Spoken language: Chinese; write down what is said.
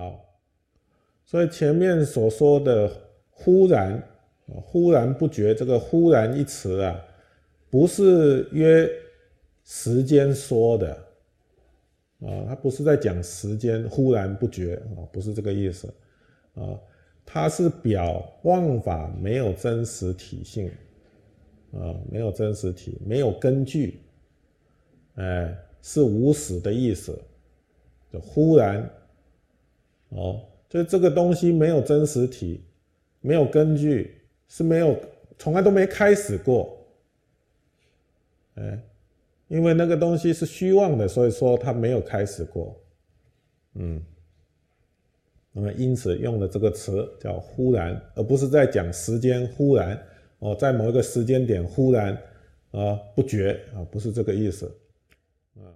好。所以前面所说的“忽然”，忽然不觉，这个“忽然”一词啊，不是约时间说的啊，他不是在讲时间，忽然不觉啊，不是这个意思啊，它是表妄法没有真实体性啊，没有真实体，没有根据，哎，是无始的意思，就忽然哦。就这个东西没有真实体，没有根据，是没有，从来都没开始过。哎，因为那个东西是虚妄的，所以说它没有开始过。嗯，那么因此用的这个词叫“忽然”，而不是在讲时间忽然哦，在某一个时间点忽然啊不觉啊，不是这个意思。啊